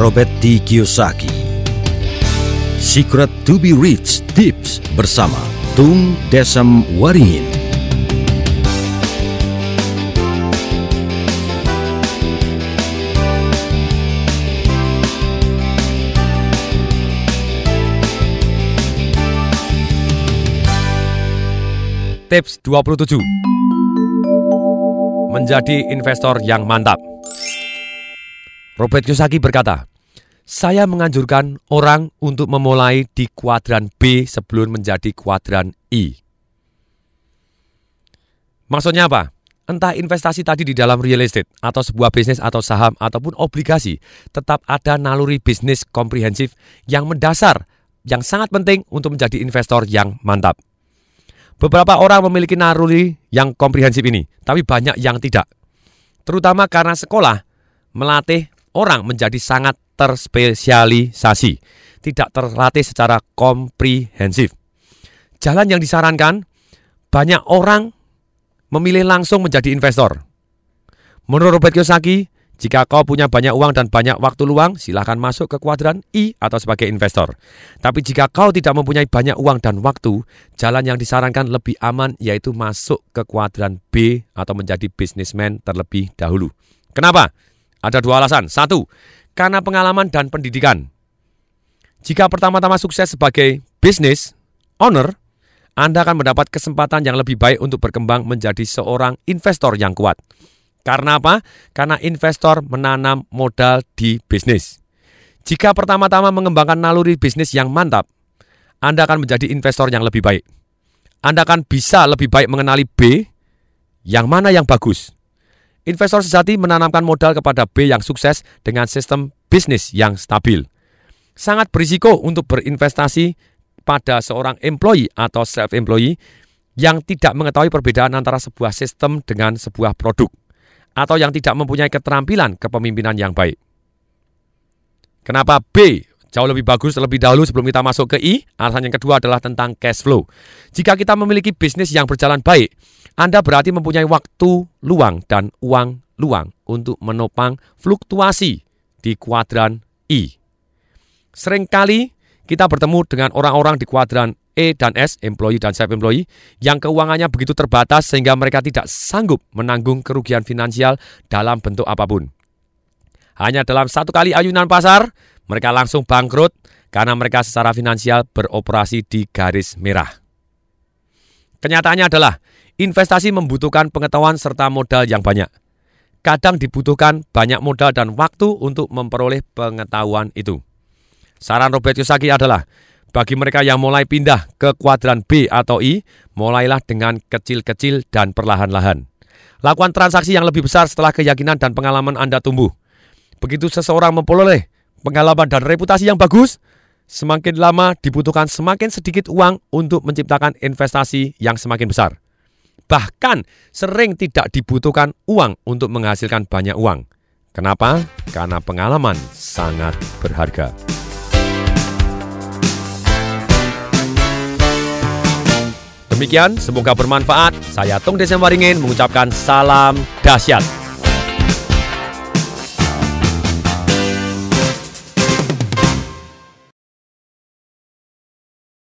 Robert T. Kiyosaki. Secret to be Rich Tips bersama Tung Desem Waringin. Tips 27 Menjadi investor yang mantap Robert Kiyosaki berkata, saya menganjurkan orang untuk memulai di kuadran B sebelum menjadi kuadran I. Maksudnya apa? Entah investasi tadi di dalam real estate atau sebuah bisnis atau saham ataupun obligasi, tetap ada naluri bisnis komprehensif yang mendasar yang sangat penting untuk menjadi investor yang mantap. Beberapa orang memiliki naruri yang komprehensif ini, tapi banyak yang tidak. Terutama karena sekolah melatih orang menjadi sangat terspesialisasi, tidak terlatih secara komprehensif. Jalan yang disarankan, banyak orang memilih langsung menjadi investor. Menurut Robert Kiyosaki, jika kau punya banyak uang dan banyak waktu luang, silahkan masuk ke kuadran I atau sebagai investor. Tapi jika kau tidak mempunyai banyak uang dan waktu, jalan yang disarankan lebih aman yaitu masuk ke kuadran B atau menjadi bisnismen terlebih dahulu. Kenapa? Ada dua alasan. Satu, karena pengalaman dan pendidikan. Jika pertama-tama sukses sebagai bisnis owner, Anda akan mendapat kesempatan yang lebih baik untuk berkembang menjadi seorang investor yang kuat. Karena apa? Karena investor menanam modal di bisnis. Jika pertama-tama mengembangkan naluri bisnis yang mantap, Anda akan menjadi investor yang lebih baik. Anda akan bisa lebih baik mengenali B, yang mana yang bagus. Investor sejati menanamkan modal kepada B yang sukses dengan sistem bisnis yang stabil. Sangat berisiko untuk berinvestasi pada seorang employee atau self-employee yang tidak mengetahui perbedaan antara sebuah sistem dengan sebuah produk atau yang tidak mempunyai keterampilan kepemimpinan yang baik. Kenapa B jauh lebih bagus terlebih dahulu sebelum kita masuk ke I? Alasan yang kedua adalah tentang cash flow. Jika kita memiliki bisnis yang berjalan baik, Anda berarti mempunyai waktu luang dan uang luang untuk menopang fluktuasi di kuadran I. Seringkali kita bertemu dengan orang-orang di kuadran E dan S, employee dan self-employee, yang keuangannya begitu terbatas sehingga mereka tidak sanggup menanggung kerugian finansial dalam bentuk apa pun. Hanya dalam satu kali ayunan pasar, mereka langsung bangkrut karena mereka secara finansial beroperasi di garis merah. Kenyataannya adalah investasi membutuhkan pengetahuan serta modal yang banyak. Kadang dibutuhkan banyak modal dan waktu untuk memperoleh pengetahuan itu. Saran Robert Kiyosaki adalah bagi mereka yang mulai pindah ke kuadran B atau I, mulailah dengan kecil-kecil dan perlahan-lahan. Lakukan transaksi yang lebih besar setelah keyakinan dan pengalaman Anda tumbuh. Begitu seseorang memperoleh pengalaman dan reputasi yang bagus, semakin lama dibutuhkan semakin sedikit uang untuk menciptakan investasi yang semakin besar. Bahkan sering tidak dibutuhkan uang untuk menghasilkan banyak uang. Kenapa? Karena pengalaman sangat berharga. Demikian, semoga bermanfaat. Saya Tung Desem Waringin mengucapkan salam dahsyat.